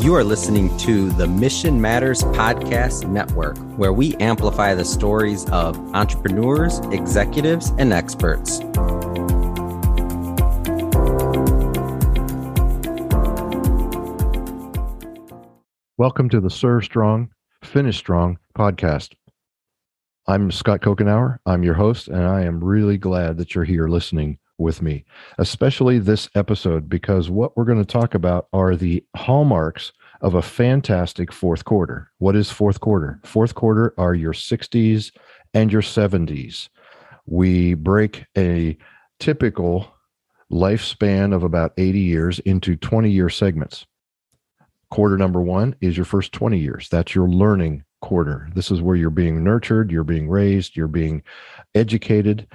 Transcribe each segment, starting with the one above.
You are listening to the Mission Matters Podcast Network, where we amplify the stories of entrepreneurs, executives, and experts. Welcome to the Serve Strong, Finish Strong podcast. I'm Scott Couchenour. I'm your host, and I am really glad that you're here listening with me, especially this episode, because what we're going to talk about are the hallmarks of a fantastic fourth quarter. What is fourth quarter? Fourth quarter are your 60s and your 70s. We break a typical lifespan of about 80 years into 20 year segments. Quarter number one is your first 20 years. That's your learning quarter. This is where you're being nurtured, you're being raised, you're being educated.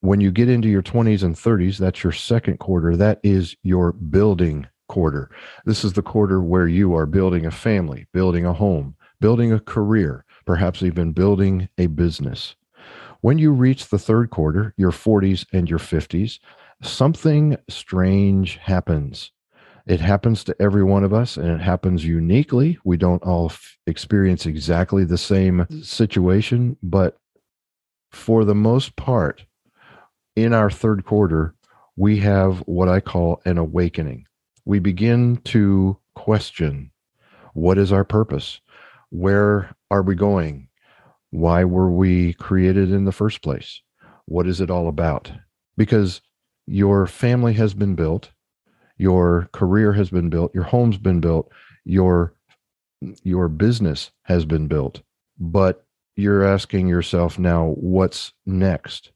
When you get into your 20s and 30s, that's your second quarter. That is your building quarter. This is the quarter where you are building a family, building a home, building a career, perhaps even building a business. When you reach the third quarter, your 40s and your 50s, something strange happens. It happens to every one of us and it happens uniquely. We don't all f- experience exactly the same mm. situation, but for the most part, in our third quarter, we have what I call an awakening. We begin to question what is our purpose? Where are we going? Why were we created in the first place? What is it all about? Because your family has been built, your career has been built, your home's been built, your your business has been built, but you're asking yourself now what's next?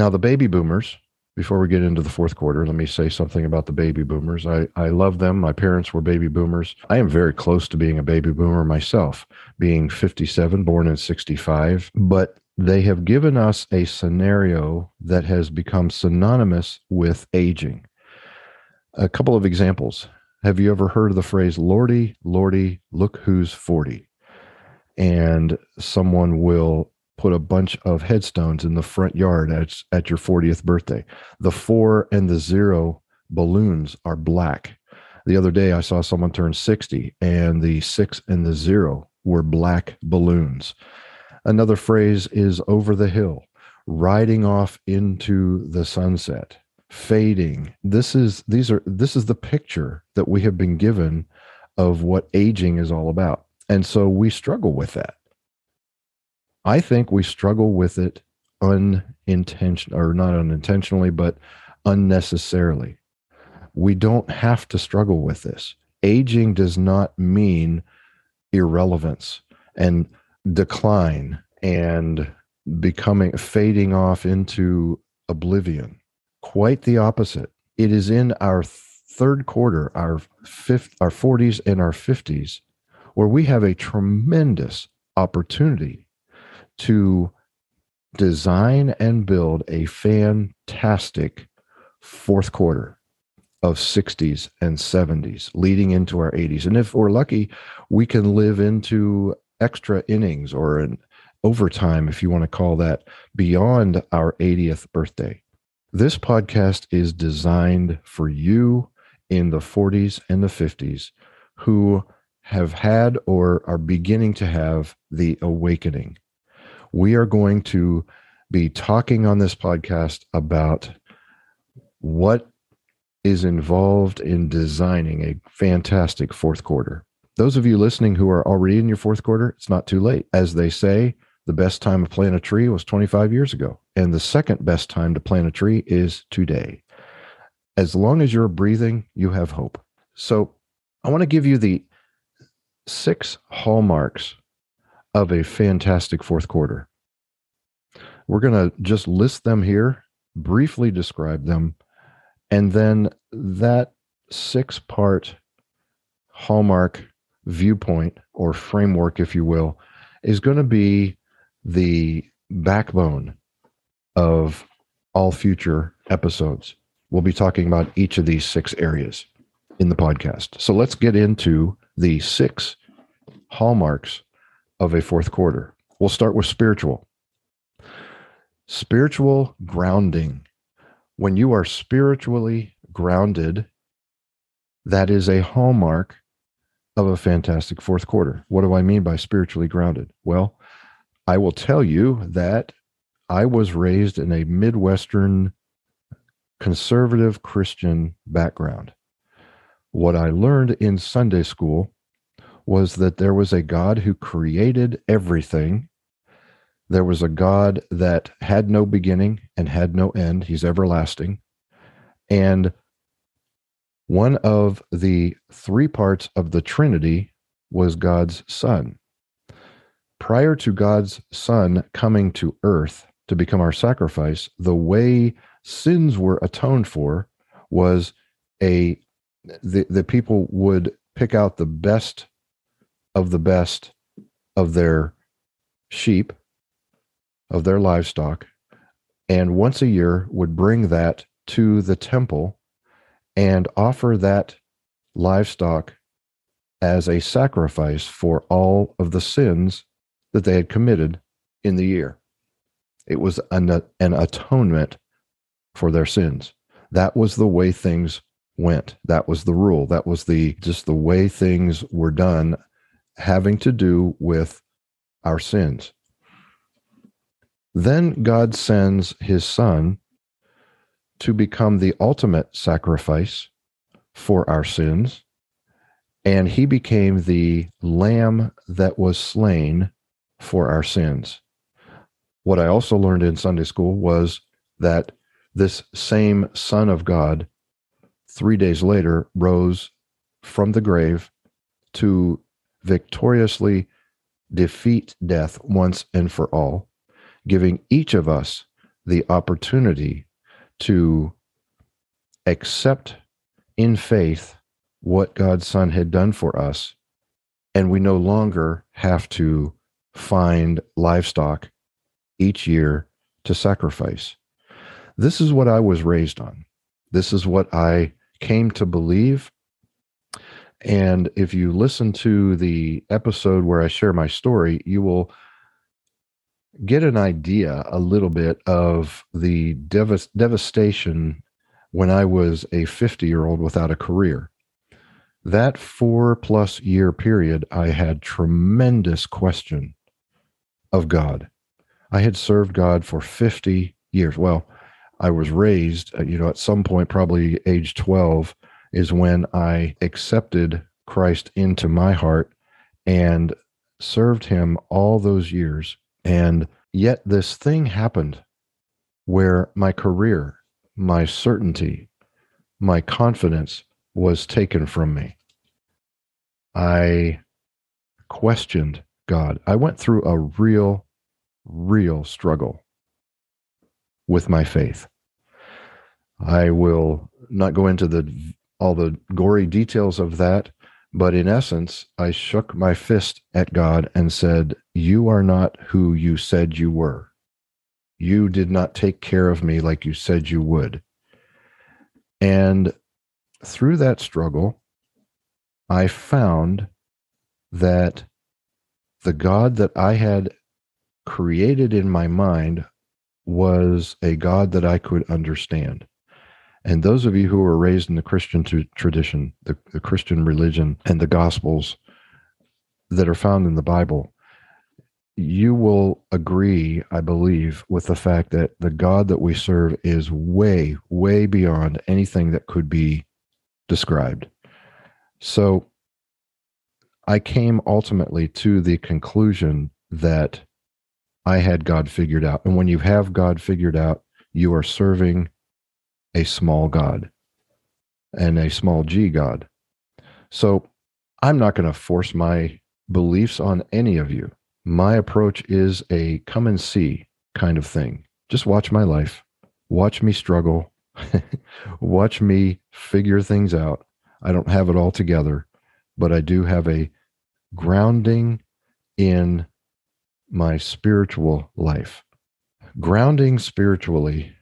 Now the baby boomers, before we get into the fourth quarter, let me say something about the baby boomers. I, I love them. My parents were baby boomers. I am very close to being a baby boomer myself, being 57, born in 65. But they have given us a scenario that has become synonymous with aging. A couple of examples. Have you ever heard of the phrase, Lordy, Lordy, look who's 40? And someone will put a bunch of headstones in the front yard at, at your 40th birthday. The four and the zero balloons are black. The other day, I saw someone turn 60, and the six and the zero were black balloons. Another phrase is over the hill, riding off into the sunset fading this is these are this is the picture that we have been given of what aging is all about and so we struggle with that i think we struggle with it unintentional or not unintentionally but unnecessarily. We don't have to struggle with this. Aging does not mean irrelevance and decline and becoming fading off into oblivion. Quite the opposite. It is in our third quarter, our fifth, our 40s and our 50s, where we have a tremendous opportunity to design and build a fantastic fourth quarter of 60s and 70s leading into our 80s. And if we're lucky, we can live into extra innings or an overtime, if you want to call that, beyond our 80th birthday. This podcast is designed for you in the 40s and the 50s who have had or are beginning to have the awakening. We are going to be talking on this podcast about what is involved in designing a fantastic fourth quarter. Those of you listening who are already in your fourth quarter, it's not too late. As they say, the best time to plant a tree was 25 years ago. And the second best time to plant a tree is today. As long as you're breathing, you have hope. So I want to give you the six hallmarks of a fantastic fourth quarter. We're going to just list them here, briefly describe them, and then that six part hallmark viewpoint or framework, if you will, is going to be the backbone of all future episodes. We'll be talking about each of these six areas in the podcast. So let's get into the six hallmarks of a fourth quarter. We'll start with spiritual. Spiritual grounding. When you are spiritually grounded, that is a hallmark of a fantastic fourth quarter. What do I mean by spiritually grounded? Well, I will tell you that I was raised in a Midwestern conservative Christian background. What I learned in Sunday school was that there was a God who created everything. There was a God that had no beginning and had no end. He's everlasting. And one of the three parts of the Trinity was God's Son. Prior to God's Son coming to earth to become our sacrifice, the way sins were atoned for was a the, the people would pick out the best of the best of their sheep, of their livestock, and once a year would bring that to the temple and offer that livestock as a sacrifice for all of the sins that they had committed in the year. It was an, an atonement for their sins. That was the way things went. That was the rule. That was the just the way things were done having to do with our sins. Then God sends his son to become the ultimate sacrifice for our sins. And he became the lamb that was slain for our sins. What I also learned in Sunday school was that this same Son of God, three days later, rose from the grave to victoriously defeat death once and for all, giving each of us the opportunity to accept in faith what God's Son had done for us. And we no longer have to find livestock each year to sacrifice. This is what I was raised on. This is what I came to believe. And if you listen to the episode where I share my story, you will get an idea a little bit of the dev- devastation when I was a 50 year old without a career. That four plus year period, I had tremendous question of God. I had served God for 50 years. Well, I was raised, uh, you know, at some point, probably age 12, is when I accepted Christ into my heart and served him all those years and yet this thing happened where my career, my certainty, my confidence was taken from me. I questioned God. I went through a real, real struggle with my faith. I will not go into the all the gory details of that, but in essence, I shook my fist at God and said, You are not who you said you were. You did not take care of me like you said you would. And through that struggle, I found that the God that I had created in my mind was a God that I could understand. And those of you who were raised in the Christian tradition, the, the Christian religion, and the Gospels that are found in the Bible, you will agree, I believe, with the fact that the God that we serve is way, way beyond anything that could be described. So I came ultimately to the conclusion that I had God figured out. And when you have God figured out, you are serving a small God and a small g God. So I'm not going to force my beliefs on any of you. My approach is a come and see kind of thing. Just watch my life, watch me struggle, watch me figure things out. I don't have it all together, but I do have a grounding in my spiritual life. Grounding spiritually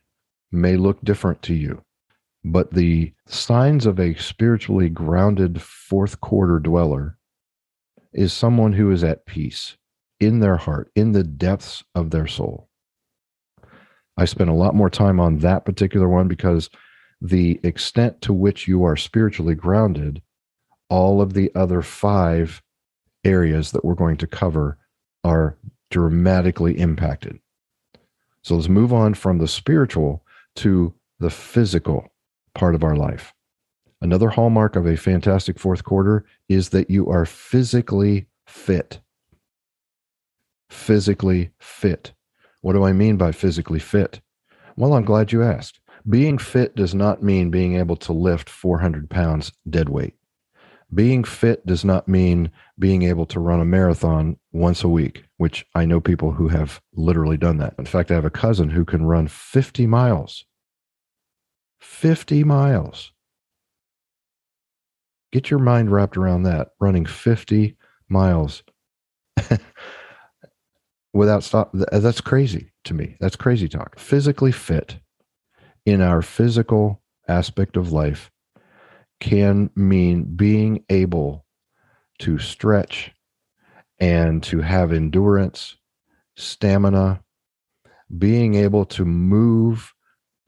may look different to you, but the signs of a spiritually grounded fourth quarter dweller is someone who is at peace in their heart, in the depths of their soul. I spent a lot more time on that particular one because the extent to which you are spiritually grounded all of the other five areas that we're going to cover are dramatically impacted. So let's move on from the spiritual to the physical part of our life. Another hallmark of a fantastic fourth quarter is that you are physically fit. Physically fit. What do I mean by physically fit? Well, I'm glad you asked. Being fit does not mean being able to lift 400 pounds dead weight. Being fit does not mean being able to run a marathon once a week, which I know people who have literally done that. In fact, I have a cousin who can run 50 miles. 50 miles. Get your mind wrapped around that, running 50 miles without stop. Uh, that's crazy to me. That's crazy talk. Physically fit in our physical aspect of life can mean being able to stretch and to have endurance, stamina, being able to move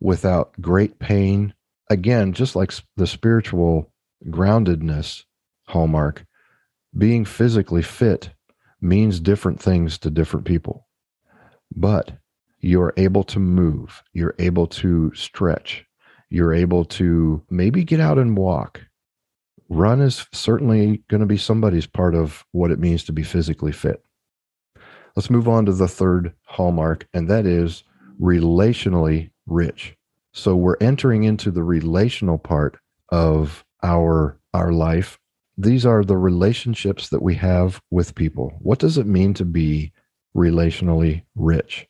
without great pain. Again, just like the spiritual groundedness hallmark, being physically fit means different things to different people. But you're able to move, you're able to stretch, you're able to maybe get out and walk. Run is certainly going to be somebody's part of what it means to be physically fit. Let's move on to the third hallmark, and that is relationally rich. So we're entering into the relational part of our our life. These are the relationships that we have with people. What does it mean to be relationally rich?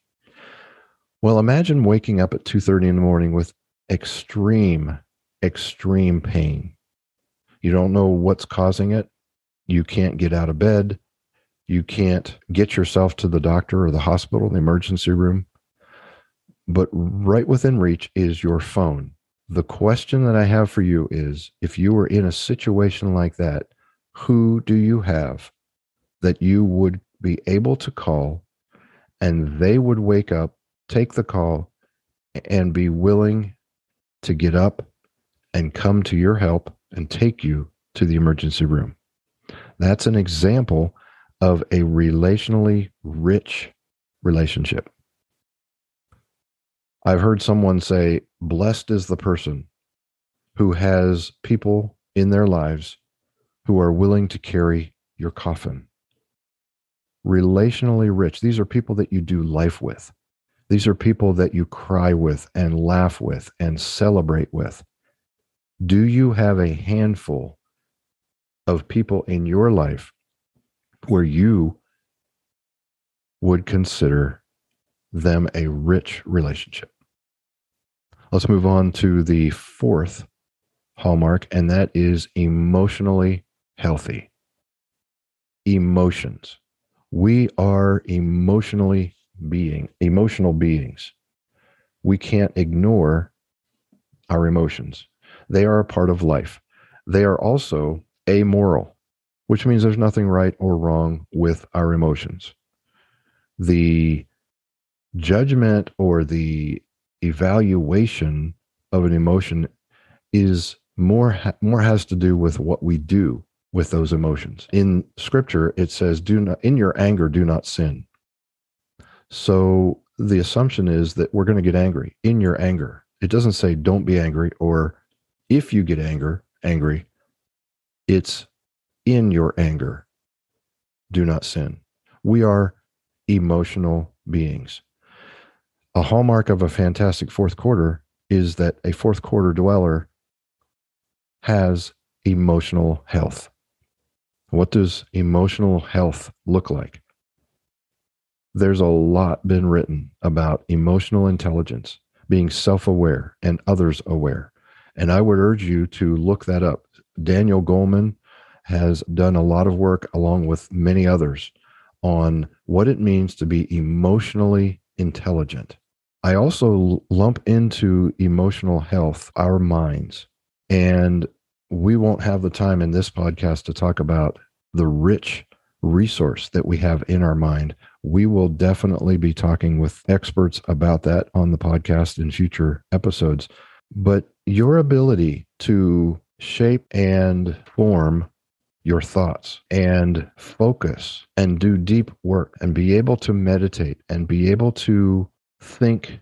Well, imagine waking up at 2:30 in the morning with extreme extreme pain. You don't know what's causing it. You can't get out of bed. You can't get yourself to the doctor or the hospital, the emergency room. But right within reach is your phone. The question that I have for you is if you were in a situation like that, who do you have that you would be able to call and they would wake up, take the call, and be willing to get up and come to your help and take you to the emergency room? That's an example of a relationally rich relationship. I've heard someone say, blessed is the person who has people in their lives who are willing to carry your coffin. Relationally rich. These are people that you do life with. These are people that you cry with and laugh with and celebrate with. Do you have a handful of people in your life where you would consider them a rich relationship. Let's move on to the fourth hallmark, and that is emotionally healthy. Emotions. We are emotionally being, emotional beings. We can't ignore our emotions. They are a part of life. They are also amoral, which means there's nothing right or wrong with our emotions. The judgment or the evaluation of an emotion is more more has to do with what we do with those emotions. In scripture it says do not in your anger do not sin. So the assumption is that we're going to get angry in your anger. It doesn't say don't be angry or if you get anger angry it's in your anger do not sin. We are emotional beings a hallmark of a fantastic fourth quarter is that a fourth quarter dweller has emotional health. What does emotional health look like? There's a lot been written about emotional intelligence, being self aware and others aware. And I would urge you to look that up. Daniel Goleman has done a lot of work, along with many others, on what it means to be emotionally intelligent. I also lump into emotional health our minds. And we won't have the time in this podcast to talk about the rich resource that we have in our mind. We will definitely be talking with experts about that on the podcast in future episodes. But your ability to shape and form your thoughts and focus and do deep work and be able to meditate and be able to think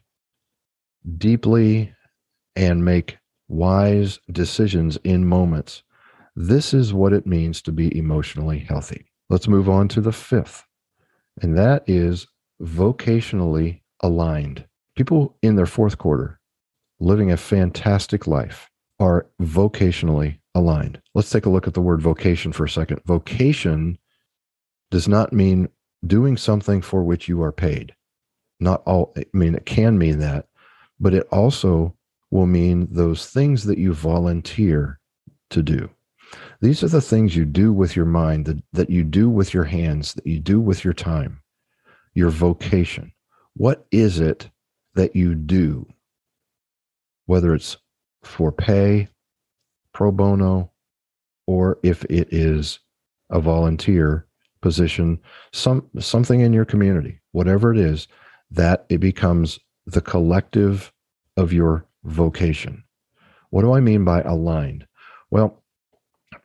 deeply and make wise decisions in moments. This is what it means to be emotionally healthy. Let's move on to the fifth, and that is vocationally aligned. People in their fourth quarter living a fantastic life are vocationally aligned. Let's take a look at the word vocation for a second. Vocation does not mean doing something for which you are paid. Not all, I mean, it can mean that, but it also will mean those things that you volunteer to do. These are the things you do with your mind, that, that you do with your hands, that you do with your time, your vocation. What is it that you do? Whether it's for pay, pro bono, or if it is a volunteer position, some something in your community, whatever it is, that it becomes the collective of your vocation. What do I mean by aligned? Well,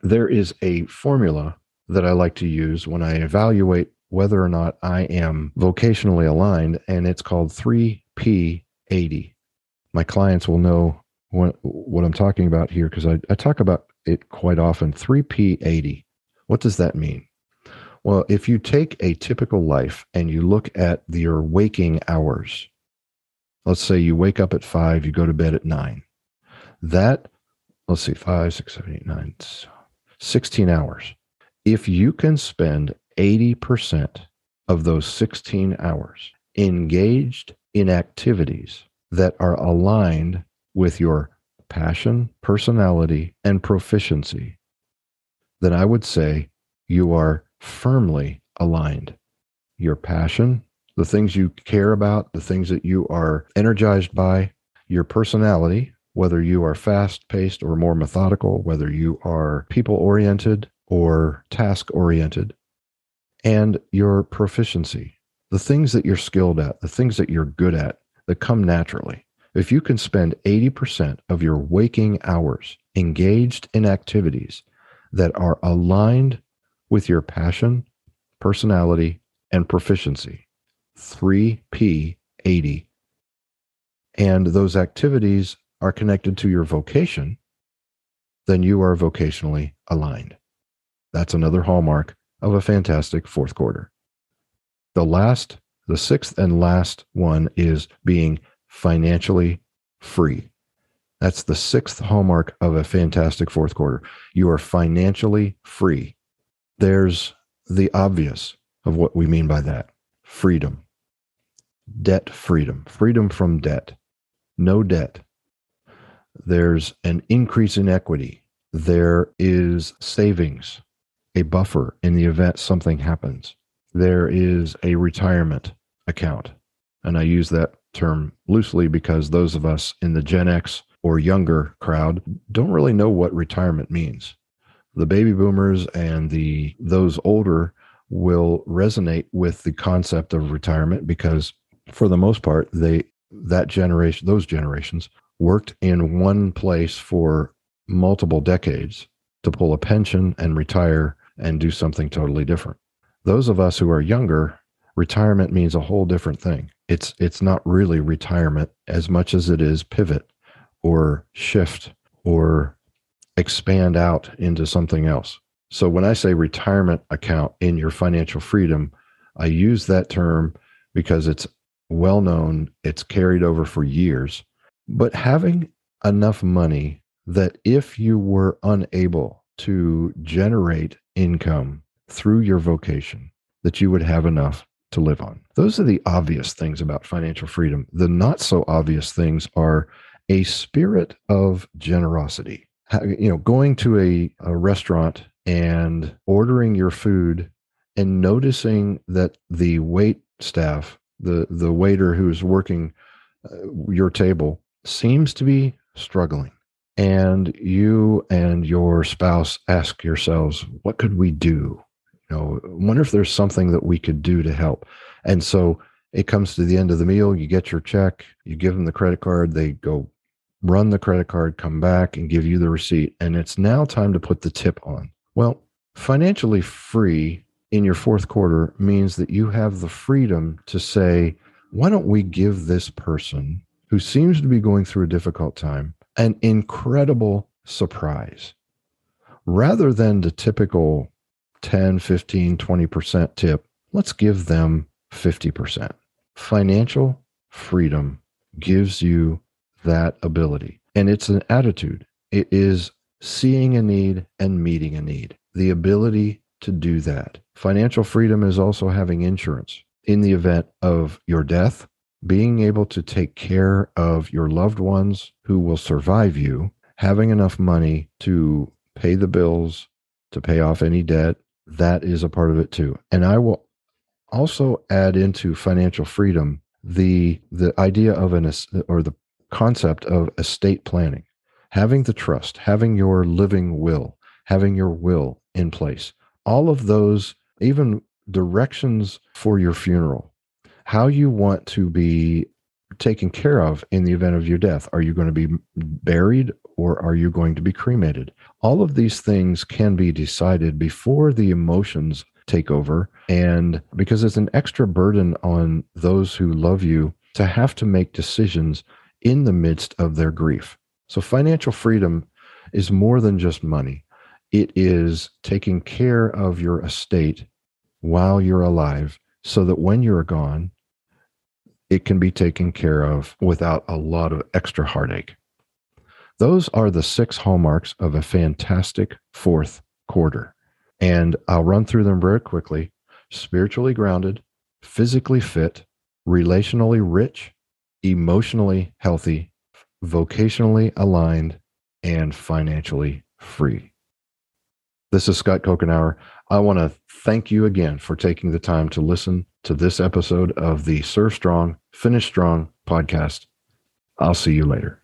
there is a formula that I like to use when I evaluate whether or not I am vocationally aligned, and it's called 3P80. My clients will know what, what I'm talking about here because I, I talk about it quite often. 3P80. What does that mean? Well, if you take a typical life and you look at your waking hours, let's say you wake up at five, you go to bed at nine. That, let's see, five, six, seven, eight, nine, 16 hours. If you can spend 80% of those 16 hours engaged in activities that are aligned with your passion, personality, and proficiency, then I would say you are firmly aligned. Your passion, the things you care about, the things that you are energized by, your personality, whether you are fast paced or more methodical, whether you are people oriented or task oriented, and your proficiency, the things that you're skilled at, the things that you're good at that come naturally. If you can spend 80% of your waking hours engaged in activities that are aligned with your passion, personality, and proficiency, 3P80, and those activities are connected to your vocation, then you are vocationally aligned. That's another hallmark of a fantastic fourth quarter. The last, the sixth and last one is being financially free. That's the sixth hallmark of a fantastic fourth quarter. You are financially free. There's the obvious of what we mean by that freedom, debt freedom, freedom from debt, no debt. There's an increase in equity. There is savings, a buffer in the event something happens. There is a retirement account. And I use that term loosely because those of us in the Gen X or younger crowd don't really know what retirement means. The baby boomers and the those older will resonate with the concept of retirement because for the most part they that generation those generations worked in one place for multiple decades to pull a pension and retire and do something totally different. Those of us who are younger, retirement means a whole different thing it's it's not really retirement as much as it is pivot or shift or expand out into something else. So when I say retirement account in your financial freedom, I use that term because it's well known, it's carried over for years. But having enough money that if you were unable to generate income through your vocation, that you would have enough to live on. Those are the obvious things about financial freedom. The not so obvious things are a spirit of generosity. You know, going to a, a restaurant and ordering your food and noticing that the wait staff, the, the waiter who's working uh, your table, seems to be struggling. And you and your spouse ask yourselves, what could we do? Know, wonder if there's something that we could do to help. And so it comes to the end of the meal, you get your check, you give them the credit card, they go run the credit card, come back and give you the receipt. And it's now time to put the tip on. Well, Financially free in your fourth quarter means that you have the freedom to say, why don't we give this person who seems to be going through a difficult time an incredible surprise rather than the typical 10, 15, 20% tip? Let's give them 50%. Financial freedom gives you that ability. And it's an attitude. It is seeing a need and meeting a need, the ability to do that. Financial freedom is also having insurance in the event of your death, being able to take care of your loved ones who will survive you, having enough money to pay the bills, to pay off any debt. That is a part of it too. And I will also add into financial freedom the the idea of an or the concept of estate planning. Having the trust having your living will having your will in place. All of those even directions for your funeral. How you want to be taken care of in the event of your death. Are you going to be buried or are you going to be cremated all of these things can be decided before the emotions take over. And because it's an extra burden on those who love you to have to make decisions in the midst of their grief. So financial freedom is more than just money. It is taking care of your estate while you're alive so that when you're gone, it can be taken care of without a lot of extra heartache. Those are the six hallmarks of a fantastic fourth quarter. And I'll run through them very quickly spiritually grounded, physically fit, relationally rich, emotionally healthy, vocationally aligned, and financially free. This is Scott Couchenour. I want to thank you again for taking the time to listen to this episode of the Serve Strong, Finish Strong podcast. I'll see you later.